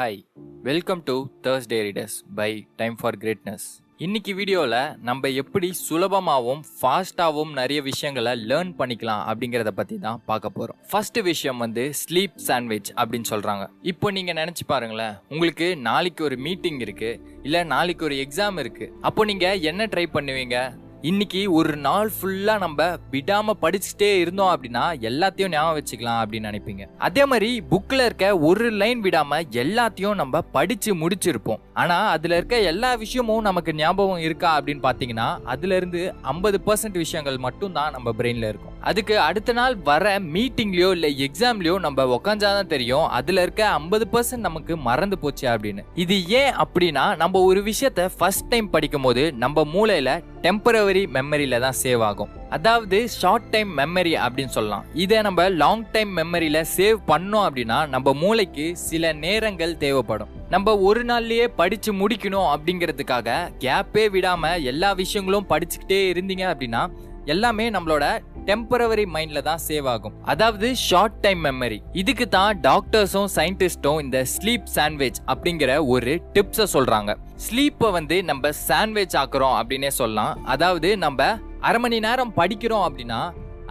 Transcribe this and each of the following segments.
Hi welcome to Thursday readers by time for greatness இன்னைக்கு வீடியோவில் நம்ம எப்படி சுலபமாகவும் ஃபாஸ்ட்டாகவும் நிறைய விஷயங்களை லேர்ன் பண்ணிக்கலாம் அப்படிங்கிறத பற்றி தான் பார்க்க போகிறோம் ஃபர்ஸ்ட் விஷயம் வந்து ஸ்லீப் சாண்ட்விச் அப்படின்னு சொல்கிறாங்க இப்போ நீங்கள் நினச்சி பாருங்களேன் உங்களுக்கு நாளைக்கு ஒரு மீட்டிங் இருக்குது இல்லை நாளைக்கு ஒரு எக்ஸாம் இருக்குது அப்போ நீங்கள் என்ன ட்ரை பண்ணுவீங்க? இன்னைக்கு ஒரு நாள் ஃபுல்லா நம்ம விடாம படிச்சுட்டே இருந்தோம் அப்படின்னா எல்லாத்தையும் ஞாபகம் வச்சுக்கலாம் அப்படின்னு நினைப்பீங்க. அதே மாதிரி புக்ல இருக்க ஒரு லைன் விடாம எல்லாத்தையும் நம்ம படிச்சு முடிச்சிருப்போம். ஆனா அதுல இருக்க எல்லா விஷயமும் நமக்கு ஞாபகம் இருக்கா அப்படின்னு பாத்தீங்கன்னா அதுல இருந்து ஐம்பது பர்சன்ட் விஷயங்கள் மட்டும் தான் நம்ம பிரெயின்ல இருக்கும். அதுக்கு அடுத்த நாள் வர மீட்டிங்லயோ இல்ல எக்ஸாம்லயோ நம்ம உக்காஞ்சாதான் தெரியும். அதுல இருக்க ஐம்பது பர்சன்ட் நமக்கு மறந்து போச்சு அப்படின்னு. இது ஏன் அப்படின்னா நம்ம ஒரு விஷயத்த ஃபர்ஸ்ட் டைம் படிக்கும் போது நம்ம மூளையில டெம்பரவரி மெமரியில தான் சேவ் ஆகும். அதாவது ஷார்ட் டைம் மெமரி அப்படின்னு சொல்லலாம். இதை நம்ம லாங் டைம் மெமரியில சேவ் பண்ணோம் அப்படின்னா நம்ம மூளைக்கு சில நேரங்கள் தேவைப்படும். நம்ம ஒரு நாள்லயே படிச்சு முடிக்கணும் அப்படிங்கிறதுக்காக கேப்பே விடாம எல்லா விஷயங்களும் படிச்சுக்கிட்டே இருந்தீங்க அப்படின்னா எல்லாமே நம்மளோட டெம்பரவரி மைண்ட்ல தான் சேவ் ஆகும். அதாவது ஷார்ட் டைம் மெமரி இதுக்கு தான் டாக்டர்ஸும் சயின்டிஸ்டும் இந்த ஸ்லீப் சாண்ட்விச் அப்படிங்கிற ஒரு டிப்ஸை சொல்றாங்க. ஸ்லீப்பை வந்து நம்ம சாண்ட்விச் ஆக்குறோம் அப்படின்னே சொல்லலாம். அதாவது நம்ம அரை மணி நேரம் படிக்கிறோம் அப்படின்னா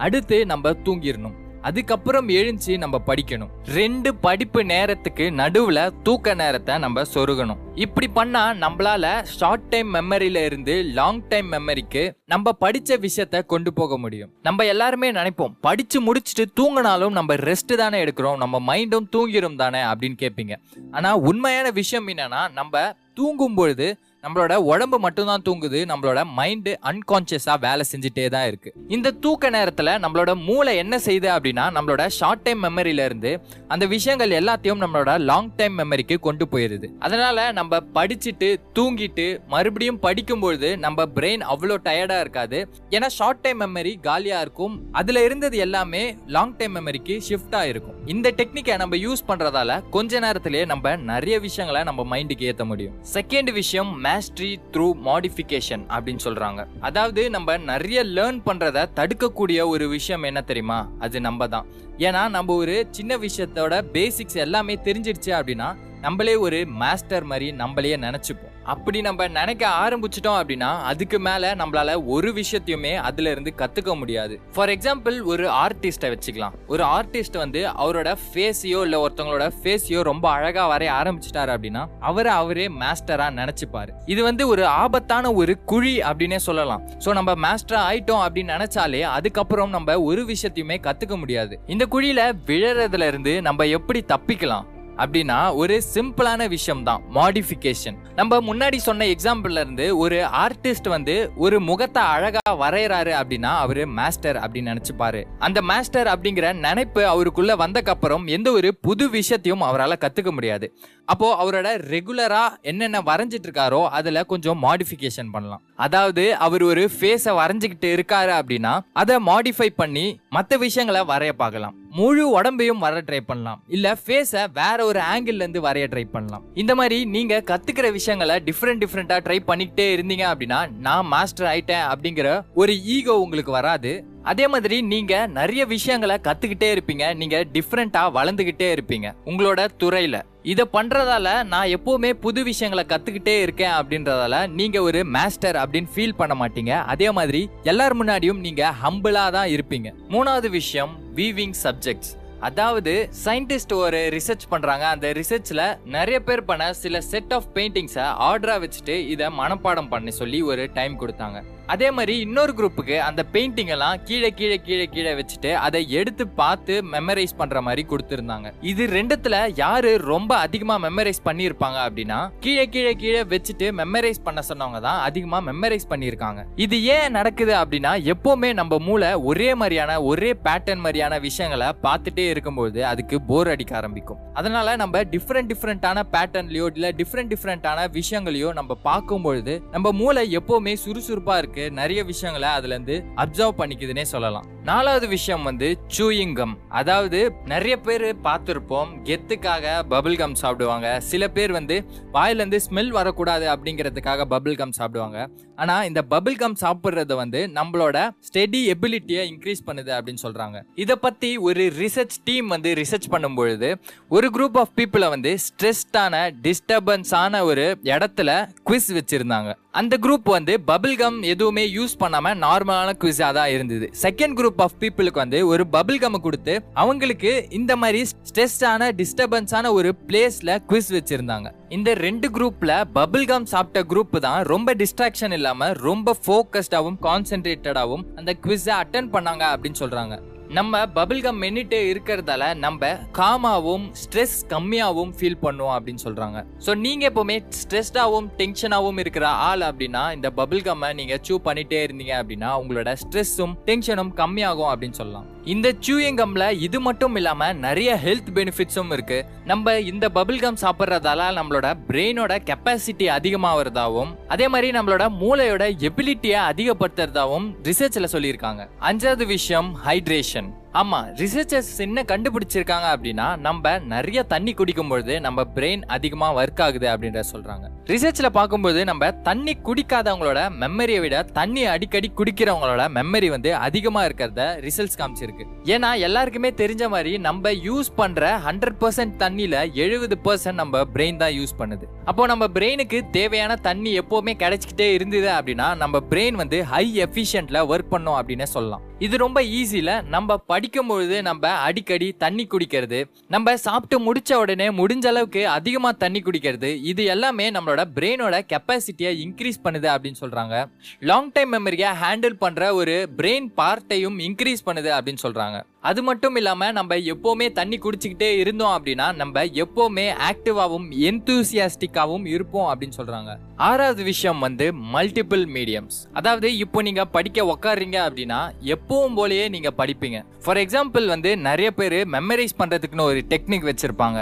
அடுத்து நம்ம தூங்கிடணும். அதுக்கப்புறம் எழுந்துச்சு நம்ம படிக்கணும். ரெண்டு படிப்பு நேரத்துக்கு நடுவுல தூக்க நேரத்தை நம்ம சொருகணும். இப்படி பண்ணா நம்மளால ஷார்ட் டைம் மெமரியில இருந்து லாங் டைம் மெமரிக்கு நம்ம படிச்ச விஷயத்த கொண்டு போக முடியும். நம்ம எல்லாருமே நினைப்போம் படிச்சு முடிச்சுட்டு தூங்கினாலும் நம்ம ரெஸ்ட் தானே எடுக்கிறோம் நம்ம மைண்டும் தூங்கிரும் தானே அப்படின்னு கேட்பீங்க. ஆனா உண்மையான விஷயம் என்னன்னா நம்ம தூங்கும் பொழுது நம்மளோட உடம்பு மட்டும்தான் தூங்குது நம்மளோட மைண்டு அன்கான்சியஸாக வேலை செஞ்சுட்டே தான் இருக்கு. இந்த தூக்க நேரத்தில் நம்மளோட மூளை என்ன செய்யுது அப்படின்னா நம்மளோட ஷார்ட் டைம் மெமரியிலேருந்து அந்த விஷயங்கள் எல்லாத்தையும் நம்மளோட லாங் டைம் மெமரிக்கு கொண்டு போயிடுது அதனால நம்ம படிச்சுட்டு தூங்கிட்டு மறுபடியும் படிக்கும்பொழுது நம்ம பிரெயின் அவ்வளோ டயர்டாக இருக்காது. ஏன்னா ஷார்ட் டைம் மெமரி காலியாக இருக்கும். அதில் இருந்தது எல்லாமே லாங் டைம் மெமரிக்கு ஷிஃப்ட் இருக்கும். இந்த டெக்னிக்கை நம்ம யூஸ் பண்ணுறதால கொஞ்ச நேரத்திலேயே நம்ம நிறைய விஷயங்களை நம்ம மைண்டுக்கு ஏற்ற முடியும். செகண்ட் விஷயம் மேஸ்ட்ரி த்ரூ மாடிஃபிகேஷன் அப்படின்னு சொல்றாங்க. அதாவது நம்ம நிறைய லேர்ன் பண்றத தடுக்கக்கூடிய ஒரு விஷயம் என்ன தெரியுமா? அது நம்ம தான் ஏன்னா நம்ம ஒரு சின்ன விஷயத்தோட பேசிக்ஸ் எல்லாமே தெரிஞ்சிடுச்சு அப்படின்னா நம்மளே ஒரு மாஸ்டர் மாதிரி நம்மளையே நினைச்சுப்போம். அப்படி நம்ம நினைக்க ஆரம்பிச்சிட்டோம் அப்படின்னா அதுக்கு மேல நம்மளால ஒரு விஷயத்தையுமே அதுல இருந்து கத்துக்க முடியாது. ஃபார் எக்ஸாம்பிள் ஒரு ஆர்டிஸ்டை வச்சுக்கலாம். ஒரு ஆர்டிஸ்ட் வந்து அவரோட ஃபேஸையோ இல்ல ஒருத்தவங்களோட ஃபேஸையோ ரொம்ப அழகா வரைய ஆரம்பிச்சிட்டாரு அப்படின்னா அவரை அவரே மாஸ்டரா நினைச்சுப்பாரு. இது வந்து ஒரு ஆபத்தான ஒரு குழி அப்படின்னே சொல்லலாம். ஸோ நம்ம மாஸ்டரா ஆயிட்டோம் அப்படின்னு நினைச்சாலே அதுக்கப்புறம் நம்ம ஒரு விஷயத்தையுமே கத்துக்க முடியாது. இந்த குழியில விழறதுல இருந்து நம்ம எப்படி தப்பிக்கலாம்? அப்படின்னா ஒரு சிம்பிளான விஷயம் தான் மாடிஃபிகேஷன் நம்ம முன்னாடி சொன்ன எக்ஸாம்பிள்ல இருந்து ஒரு ஆர்டிஸ்ட் வந்து ஒரு முகத்தை அழகா வரைகிறாரு அப்படின்னா அவரு மாஸ்டர் அப்படின்னு நினைச்சுப்பாரு. அந்த மாஸ்டர் அப்படிங்கிற நினைப்பு அவருக்குள்ள வந்தக்கப்புறம் எந்த ஒரு புது விஷயத்தையும் அவரால் கத்துக்க முடியாது. அப்போ அவரோட ரெகுலரா என்னென்ன வரைஞ்சிட்டு இருக்காரோ அதுல கொஞ்சம் மாடிஃபிகேஷன் பண்ணலாம். அதாவது அவர் ஒரு ஃபேஸை வரைஞ்சிக்கிட்டு இருக்காரு அப்படின்னா அதை மாடிஃபை பண்ணி மற்ற விஷயங்களை வரைய பார்க்கலாம். முழு உடம்பையும் வர ட்ரை பண்ணலாம். இல்ல ஃபேஸை வேற ஒரு ஆங்கிள் இருந்து வரைய ட்ரை பண்ணலாம். இந்த மாதிரி நீங்க கத்துக்கிற விஷயங்களை டிஃப்ரெண்ட் டிஃப்ரெண்டா ட்ரை பண்ணிக்கிட்டே இருந்தீங்க அப்படின்னா நான் மாஸ்டர் ஆயிட்டேன் அப்படிங்கிற ஒரு ஈகோ உங்களுக்கு வராது. அதே மாதிரி நீங்க நிறைய விஷயங்களை கத்துக்கிட்டே இருப்பீங்க. நீங்க டிஃப்ரெண்டா வளர்ந்துகிட்டே இருப்பீங்க. உங்களோட துறையில. இதை பண்றதால நான் எப்பவுமே புது விஷயங்களை கத்துக்கிட்டே இருக்கேன் அப்படின்றதால நீங்க ஒரு மாஸ்டர் அப்படின்னு ஃபீல் பண்ண மாட்டீங்க. அதே மாதிரி எல்லார் முன்னாடியும் நீங்க ஹம்பிளா தான் இருப்பீங்க. மூணாவது விஷயம் வீவிங் சப்ஜெக்ட்ஸ் அதாவது சயின்டிஸ்ட் ஒரு ரிசர்ச் பண்றாங்க. அந்த ரிசர்ச்ல நிறைய பேர் பண்ண சில செட் ஆஃப் பெயிண்டிங்ஸை ஆர்டரா வச்சுட்டு இதை மனப்பாடம் பண்ண சொல்லி ஒரு டைம் கொடுத்தாங்க. அதே மாதிரி இன்னொரு குரூப்புக்கு அந்த பெயிண்டிங் எல்லாம் கீழே கீழே கீழே கீழே வச்சுட்டு அதை எடுத்து பார்த்து மெமரைஸ் பண்ற மாதிரி கொடுத்துருந்தாங்க. இது ரெண்டுத்துல யாரு ரொம்ப அதிகமா மெமரைஸ் பண்ணியிருப்பாங்க அப்படின்னா கீழே கீழே கீழே வச்சுட்டு மெமரைஸ் பண்ண சொன்னவங்க தான் அதிகமா மெமரைஸ் பண்ணியிருக்காங்க. இது ஏன் நடக்குது அப்படின்னா எப்பவுமே நம்ம மூளை ஒரே மாதிரியான ஒரே பேட்டர்ன் மாதிரியான விஷயங்களை பார்த்துட்டே இருக்கும்போது அதுக்கு போர் அடிக்க ஆரம்பிக்கும். அதனால நம்ம டிஃப்ரெண்ட் டிஃப்ரெண்டான பேட்டர்ன்லயோ இல்லை டிஃப்ரெண்ட் டிஃப்ரெண்டான விஷயங்களையோ நம்ம பார்க்கும்பொழுது நம்ம மூளை எப்பவுமே சுறுசுறுப்பா இருக்கு. நிறைய விஷயங்களை அதுல இருந்து அப்சர்வ் பண்ணிக்குதுன்னே சொல்லலாம். நாலாவது விஷயம் வந்து சூயிங் கம் அதாவது நிறைய பேர் பார்த்துருப்போம் கெத்துக்காக பபிள் கம் சாப்பிடுவாங்க. சில பேர் வந்து வாயிலேருந்து ஸ்மெல் வரக்கூடாது அப்படிங்கிறதுக்காக பபிள் கம் சாப்பிடுவாங்க. ஆனால் இந்த பபிள் கம் சாப்பிட்றது வந்து நம்மளோட ஸ்டெடி எபிலிட்டியை இன்க்ரீஸ் பண்ணுது அப்படின்னு சொல்கிறாங்க இதை பற்றி ஒரு ரிசர்ச் டீம் வந்து ரிசர்ச் பண்ணும்பொழுது ஒரு குரூப் ஆஃப் பீப்புளை வந்து ஸ்ட்ரெஸ்டான டிஸ்டர்பன்ஸான ஒரு இடத்துல குவிஸ் வச்சுருந்தாங்க. அந்த குரூப் வந்து பபிள் கம் எதுவுமே யூஸ் பண்ணாம நார்மலான குவிஸாக தான் இருந்தது. செகண்ட் குரூப் ஆஃப் பீப்புளுக்கு வந்து ஒரு பபிள் கம் கொடுத்து அவங்களுக்கு இந்த மாதிரி ஸ்ட்ரெஸ்டான டிஸ்டர்பன்ஸான ஒரு பிளேஸ்ல குவிஸ் வச்சிருந்தாங்க. இந்த ரெண்டு குரூப்ல பபிள் கம் சாப்பிட்ட குரூப் தான் ரொம்ப டிஸ்ட்ராக்ஷன் இல்லாம ரொம்ப ஃபோக்கஸ்டாகவும் கான்சென்ட்ரேட்டடாகவும் அந்த குவிஸை அட்டன் பண்ணாங்க அப்படின்னு சொல்றாங்க. நம்ம பபிள்கம் மென்னிட்டே இருக்கிறதால நம்ம காமாவும் ஸ்ட்ரெஸ் கம்மியாகவும் ஃபீல் பண்ணுவோம் அப்படின்னு சொல்கிறாங்க ஸோ நீங்கள் எப்போவுமே ஸ்ட்ரெஸ்டாகவும் டென்ஷனாகவும் இருக்கிற ஆள் அப்படின்னா இந்த பபிள் கம்மை நீங்கள் சூ பண்ணிட்டே இருந்தீங்க அப்படின்னா உங்களோட ஸ்ட்ரெஸ்ஸும் டென்ஷனும் கம்மியாகும் அப்படின்னு சொல்லலாம். இந்த சூயிங் கம்ல இது மட்டும் இல்லாமல் நிறைய ஹெல்த் பெனிஃபிட்ஸும் இருக்குது நம்ம இந்த பபிள் கம் சாப்பிட்றதால நம்மளோட பிரெயினோட கெப்பாசிட்டி அதிகமாகிறதாகவும் அதே மாதிரி நம்மளோட மூளையோட எபிலிட்டியை அதிகப்படுத்துறதாகவும் ரிசர்ச்சில் சொல்லியிருக்காங்க. அஞ்சாவது விஷயம் ஹைட்ரேஷன் ஆமா ரிசர்ச்சர்ஸ் என்ன கண்டுபிடிச்சிருக்காங்க அப்படின்னா நம்ம நிறைய தண்ணி குடிக்கும் பொழுது நம்ம பிரெயின் அதிகமாக ஒர்க் ஆகுது அப்படின்ற சொல்றாங்க. ரிசர்ச்சில் பார்க்கும்போது நம்ம தண்ணி குடிக்காதவங்களோட மெமரியை விட தண்ணி அடிக்கடி குடிக்கிறவங்களோட மெமரி வந்து அதிகமாக இருக்கிறத ரிசல்ட்ஸ் காமிச்சிருக்கு. ஏன்னா எல்லாருக்குமே தெரிஞ்ச மாதிரி நம்ம யூஸ் பண்ணுற ஹண்ட்ரட் பர்சன்ட் தண்ணியில் எழுபது பர்சன்ட் நம்ம பிரெயின் தான் யூஸ் பண்ணுது. அப்போ நம்ம பிரெயினுக்கு தேவையான தண்ணி எப்போவுமே கிடைச்சிக்கிட்டே இருந்தது அப்படின்னா நம்ம பிரெயின் வந்து ஹை எஃபிஷியன்ட்ல ஒர்க் பண்ணும் அப்படின்னு சொல்லலாம். இது ரொம்ப ஈஸியில் நம்ம படிக்கும் பொழுது நம்ம அடிக்கடி தண்ணி குடிக்கிறது நம்ம சாப்பிட்டு முடிச்ச உடனே முடிஞ்ச அளவுக்கு அதிகமாக தண்ணி குடிக்கிறது இது எல்லாமே நம்மளோட பிரெயினோட கெப்பாசிட்டியை இன்க்ரீஸ் பண்ணுது அப்படின்னு சொல்கிறாங்க லாங் டைம் மெமரியை ஹேண்டில் பண்ணுற ஒரு பிரெயின் பார்ட்டையும் இன்க்ரீஸ் பண்ணுது அப்படின்னு சொல்கிறாங்க அது மட்டும் இல்லாமல் நம்ம எப்போவுமே தண்ணி குடிச்சிக்கிட்டே இருந்தோம் அப்படின்னா நம்ம எப்போவுமே ஆக்டிவாகவும் எந்தூசியாஸ்டிக்காகவும் இருப்போம் அப்படின்னு சொல்கிறாங்க ஆறாவது விஷயம் வந்து மல்டிபிள் மீடியம்ஸ் அதாவது இப்போ நீங்கள் படிக்க உக்காடுறீங்க அப்படின்னா எப்பவும் போலயே நீங்கள் படிப்பீங்க. ஃபார் எக்ஸாம்பிள் வந்து நிறைய பேர் மெமரைஸ் பண்ணுறதுக்குன்னு ஒரு டெக்னிக் வச்சுருப்பாங்க.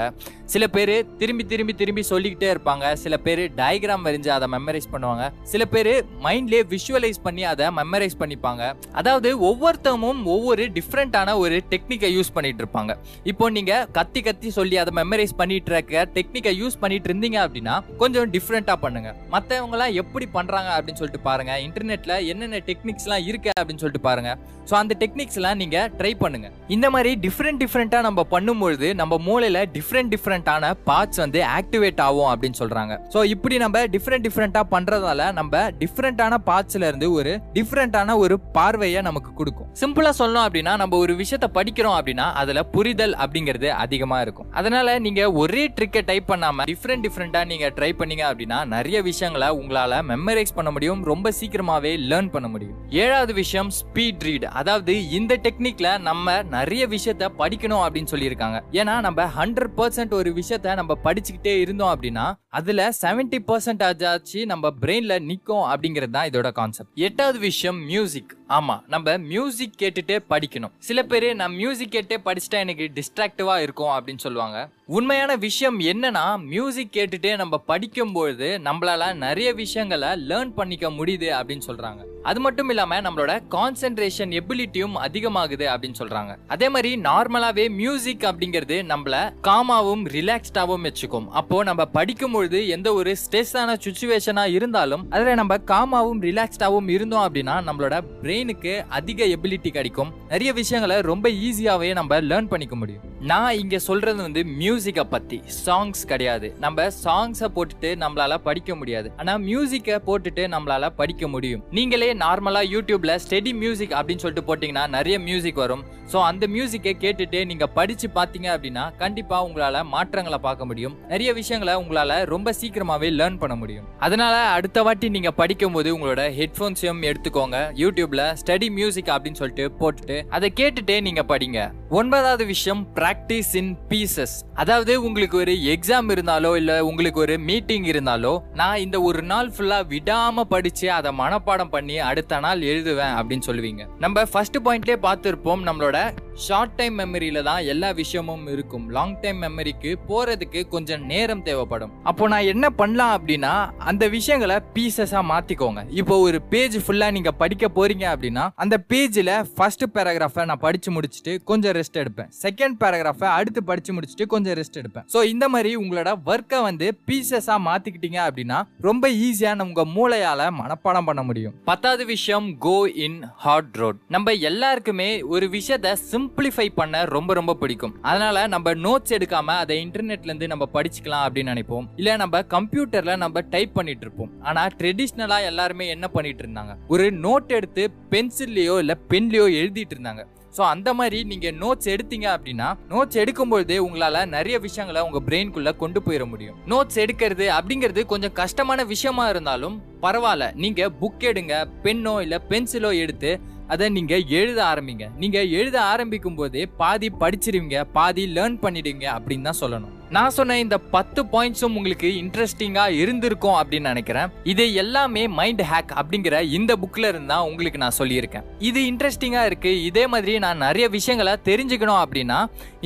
சில பேர் திரும்பி திரும்பி திரும்பி சொல்லிக்கிட்டே இருப்பாங்க. சில பேர் டயக்ராம் வரைஞ்சு அதை மெமரைஸ் பண்ணுவாங்க. சில பேர் மைண்ட்லேயே விஷுவலைஸ் பண்ணி அதை மெமரைஸ் பண்ணிப்பாங்க. அதாவது ஒவ்வொருத்தமும் ஒவ்வொரு டிஃப்ரெண்ட்டான ஒரு டெக்னிக்கை யூஸ் பண்ணிட்டு இருப்பாங்க இப்போ நீங்க கத்தி கத்தி சொல்லி அதை மெமரைஸ் பண்ணிட்டு இருக்க டெக்னிக்கை யூஸ் பண்ணிட்டு இருந்தீங்க அப்படின்னா கொஞ்சம் டிஃப்ரெண்டா பண்ணுங்க. மற்றவங்களாம் எப்படி பண்றாங்க அப்படின்னு சொல்லிட்டு பாருங்க. இன்டர்நெட்ல என்னென்ன டெக்னிக்ஸ்லாம் இருக்கு அப்படின்னு சொல்லிட்டு பாருங்க. ஸோ அந்த டெக்னிக்ஸ்லாம் நீங்க ட்ரை பண்ணுங்க. இந்த மாதிரி டிஃப்ரெண்ட் டிஃப்ரெண்டா நம்ம பண்ணும்பொழுது நம்ம மூளையில டிஃப்ரெண்ட் டிஃப்ரெண்டான பார்ட்ஸ் வந்து ஆக்டிவேட் ஆகும் அப்படின்னு சொல்றாங்க. ஸோ இப்படி நம்ம டிஃப்ரெண்ட் டிஃப்ரெண்டா பண்றதால நம்ம டிஃப்ரெண்டான பார்ட்ஸ்ல இருந்து ஒரு டிஃப்ரெண்டான ஒரு பார்வையை நமக்கு கொடுக்கும். சிம்பிளா சொல்லணும் அப்படின்னா நம்ம ஒரு விஷயத்த படிக்கிறோம் அப்படின்னா அதில் புரிதல் அப்படிங்கிறது அதிகமாக இருக்கும். அதனால நீங்கள் ஒரே ட்ரிக்கை டைப் பண்ணாமல் டிஃப்ரெண்ட் டிஃப்ரெண்டா நீங்கள் ட்ரை பண்ணீங்க அப்படின்னா நிறைய விஷயங்களை உங்களால் மெமரைஸ் பண்ண முடியும் ரொம்ப சீக்கிரமாகவே லேர்ன் பண்ண முடியும். ஏழாவது விஷயம் ஸ்பீட் ரீட் அதாவது இந்த டெக்னிக்ல நம்ம நிறைய விஷயத்த படிக்கணும் அப்படின்னு சொல்லியிருக்காங்க. ஏன்னா நம்ம ஹண்ட்ரட் பர்சன்ட் ஒரு விஷயத்த நம்ம படிச்சுக்கிட்டே இருந்தோம் அப்படின்னா அதுல செவன்டி பர்சன்ட் ஆச்சு நம்ம பிரெயின்ல நிற்கும் அப்படிங்கிறது தான் இதோட கான்செப்ட் எட்டாவது விஷயம் மியூசிக் ஆமா நம்ம மியூசிக் கேட்டுட்டே படிக்கணும். சில பேர் நான் மியூசிக் கேட்டே படிச்சுட்டா எனக்கு டிஸ்ட்ராக்டிவா இருக்கும் அப்படின்னு சொல்லுவாங்க. உண்மையான விஷயம் என்னன்னா மியூசிக் கேட்டுட்டே நம்ம படிக்கும்பொழுது நம்மளால நிறைய விஷயங்களை லேர்ன் பண்ணிக்க முடியுது அப்படின்னு சொல்றாங்க. அது மட்டும் இல்லாம நம்மளோட கான்சென்ட்ரேஷன் எபிலிட்டியும் அதிகமாகுது அப்படின்னு சொல்றாங்க. அதே மாதிரி நார்மலாவே மியூசிக் அப்படிங்கிறது நம்மள காமாவும் ரிலாக்ஸ்டாவும் வச்சுக்கும். அப்போ நம்ம படிக்கும் பொழுது எந்த ஒரு ஸ்ட்ரெஸ்ஸான சுச்சுவேஷனா இருந்தாலும் அதுல நம்ம காமாவும் ரிலாக்ஸ்டாவும் இருந்தோம் அப்படின்னா நம்மளோட பிரெயினுக்கு அதிக எபிலிட்டி கிடைக்கும். நிறைய விஷயங்களை ரொம்ப ஈஸியாவே நம்ம லேர்ன் பண்ணிக்க முடியும். நான் இங்கே சொல்கிறது வந்து மியூசிக்கை பற்றி சாங்ஸ் கிடையாது. நம்ம சாங்ஸை போட்டுட்டு நம்மளால படிக்க முடியாது. ஆனால் மியூசிக்கை போட்டுட்டு நம்மளால படிக்க முடியும். நீங்களே நார்மலாக யூடியூப்ல ஸ்டெடி மியூசிக் அப்படின்னு சொல்லிட்டு போட்டிங்கன்னா நிறைய மியூசிக் வரும். ஸோ அந்த மியூசிக்கை கேட்டுட்டு நீங்கள் படித்து பார்த்தீங்க அப்படின்னா கண்டிப்பாக உங்களால் மாற்றங்களை பார்க்க முடியும். நிறைய விஷயங்களை உங்களால் ரொம்ப சீக்கிரமாகவே லேர்ன் பண்ண முடியும். அதனால் அடுத்த வாட்டி நீங்கள் படிக்கும் போது உங்களோட ஹெட்ஃபோன்ஸையும் எடுத்துக்கோங்க. யூடியூப்ல ஸ்டடி மியூசிக் அப்படின்னு சொல்லிட்டு போட்டுட்டு அதை கேட்டுட்டே நீங்கள் படிங்க. ஒன்பதாவது விஷயம் பிராக்டிஸ் இன் பீசஸ் அதாவது உங்களுக்கு ஒரு எக்ஸாம் இருந்தாலோ இல்லை உங்களுக்கு ஒரு மீட்டிங் இருந்தாலோ நான் இந்த ஒரு நாள் ஃபுல்லாக விடாமல் படித்து அதை மனப்பாடம் பண்ணி அடுத்த நாள் எழுதுவேன் அப்படின்னு சொல்லுவீங்க. நம்ம ஃபர்ஸ்ட் பாயிண்ட்லேயே பார்த்துருப்போம் நம்மளோட ஷார்ட் டைம் மெமரியில தான் எல்லா விஷயமும் இருக்கும். லாங் டைம் மெமரிக்கு போறதுக்கு கொஞ்சம் நேரம் தேவைப்படும். அப்போ நான் என்ன பண்ணலாம் அப்படின்னா அந்த விஷயங்களை பீசஸா மாத்திக்கோங்க. இப்போ ஒரு பேஜ் ஃபுல்லா நீங்க படிக்க போறீங்க அப்படின்னா அந்த பேஜ்ல ஃபர்ஸ்ட் பேராகிராஃபை நான் படிச்சு முடிச்சுட்டு கொஞ்சம் ரெஸ்ட் எடுப்பேன். செகண்ட் பேராகிராஃபை அடுத்து படிச்சு முடிச்சுட்டு கொஞ்சம் ரெஸ்ட் எடுப்பேன். ஸோ இந்த மாதிரி உங்களோட ஒர்க்கை வந்து பீசஸா மாத்திக்கிட்டீங்க அப்படின்னா ரொம்ப ஈஸியா உங்க மூளையால மனப்பாடம் பண்ண முடியும். பத்தாவது விஷயம் கோ இன் ஹார்ட் ரோட் நம்ம எல்லாருக்குமே ஒரு விஷயத்த சிம்பிளிஃபை பண்ண ரொம்ப ரொம்ப பிடிக்கும். அதனால நம்ம நோட்ஸ் எடுக்காம அதை இன்டர்நெட்ல இருந்து நம்ம படிச்சுக்கலாம் அப்படின்னு நினைப்போம். இல்ல நம்ம கம்ப்யூட்டர்ல நம்ம டைப் பண்ணிட்டு இருப்போம். ஆனா ட்ரெடிஷ்னலா எல்லாருமே என்ன பண்ணிட்டு இருந்தாங்க? ஒரு நோட் எடுத்து பென்சில்லையோ இல்ல பென்லயோ எழுதிட்டு இருந்தாங்க. ஸோ அந்த மாதிரி நீங்கள் நோட்ஸ் எடுத்தீங்க அப்படின்னா நோட்ஸ் எடுக்கும்பொழுதே உங்களால் நிறைய விஷயங்களை உங்கள் பிரெயின்குள்ளே கொண்டு போயிட முடியும். நோட்ஸ் எடுக்கிறது அப்படிங்கிறது கொஞ்சம் கஷ்டமான விஷயமா இருந்தாலும் பரவாயில்ல. நீங்கள் புக் எடுங்க பென்னோ இல்லை பென்சிலோ எடுத்து அதை நீங்கள் எழுத ஆரம்பிங்க. நீங்கள் எழுத ஆரம்பிக்கும் போதே பாதி படிச்சிருவீங்க பாதி லேர்ன் பண்ணிடுவீங்க அப்படின்னு தான் சொல்லணும். நான் சொன்ன இந்த பத்து பாயிண்ட்ஸும் உங்களுக்கு இன்ட்ரெஸ்டிங்காக இருந்திருக்கும் அப்படின்னு நினைக்கிறேன். இது எல்லாமே மைண்ட் ஹேக் அப்படிங்கிற இந்த புக்கில் இருந்தால் உங்களுக்கு நான் சொல்லியிருக்கேன். இது இன்ட்ரெஸ்டிங்காக இருக்குது இதே மாதிரி நான் நிறைய விஷயங்களை தெரிஞ்சுக்கணும் அப்படின்னா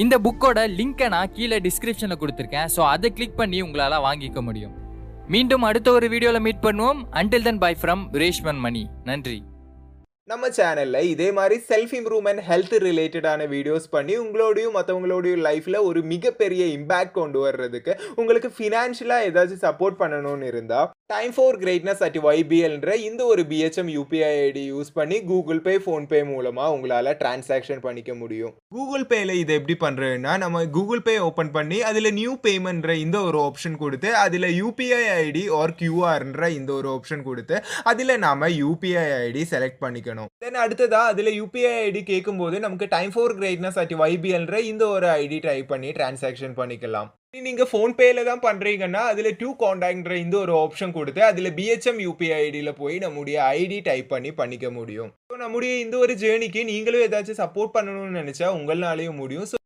இந்த புக்கோட லிங்கை நான் கீழே டிஸ்கிரிப்ஷனில் கொடுத்துருக்கேன். ஸோ அதை கிளிக் பண்ணி உங்களால் வாங்கிக்க முடியும். மீண்டும் அடுத்த ஒரு வீடியோவில் மீட் பண்ணுவோம். Until then bye from Reshman Mani நன்றி. நம்ம சேனலில் இதே மாதிரி செல்ஃப் இம்ப்ரூவ்மெண்ட் ஹெல்த் ரிலேட்டடான வீடியோஸ் பண்ணி உங்களோடையும் மற்றவங்களோடையும் லைஃப்பில் ஒரு மிகப்பெரிய இம்பேக்ட் கொண்டு வர்றதுக்கு உங்களுக்கு ஃபினான்ஷியலாக ஏதாச்சும் சப்போர்ட் பண்ணணும்னு இருந்தால் டைம் ஃபார் கிரேட்னஸ் அட் ஒய்பிஎல்ன்ற இந்த ஒரு பிஹெச்எம் யூபிஐ ஐடி யூஸ் பண்ணி கூகுள் பே ஃபோன்பே மூலமாக உங்களால் டிரான்சாக்ஷன் பண்ணிக்க முடியும். கூகுள் பேயில் இதை எப்படி பண்ணுறதுன்னா நம்ம கூகுள் பே ஓப்பன் பண்ணி அதில் நியூ பேமெண்ட்ன்ற இந்த ஒரு ஆப்ஷன் கொடுத்து அதில் யூபிஐ ஐடி ஆர் கியூஆர்ன்ற இந்த ஒரு ஆப்ஷன் கொடுத்து அதில் நாம் யூபிஐ ஐடி செலக்ட் பண்ணிக்கணும். தென் அடுத்ததாக அதில் யூபிஐ ஐடி கேட்கும்போது நமக்கு டைம் ஃபார் கிரேட்னஸ் அட் ஒய்பிஎல்ன்ற இந்த ஒரு ஐடி டைப் பண்ணி டிரான்சாக்ஷன் பண்ணிக்கலாம். நீங்கள் ஃபோன்பேயில் தான் பண்ணுறீங்கன்னா அதில் டூ காண்டாக்ட்ன்ற இந்த ஒரு ஆப்ஷன் கொடுத்து அதில் பிஹெச்எம் யூபிஐ ஐடியில் போய் நம்முடைய ஐடி டைப் பண்ணி பண்ணிக்க முடியும். ஸோ நம்முடைய இந்த ஒரு ஜேர்னிக்கு நீங்களும் ஏதாச்சும் சப்போர்ட் பண்ணணும்னு நினச்சா உங்களாலேயும் முடியும். ஸோ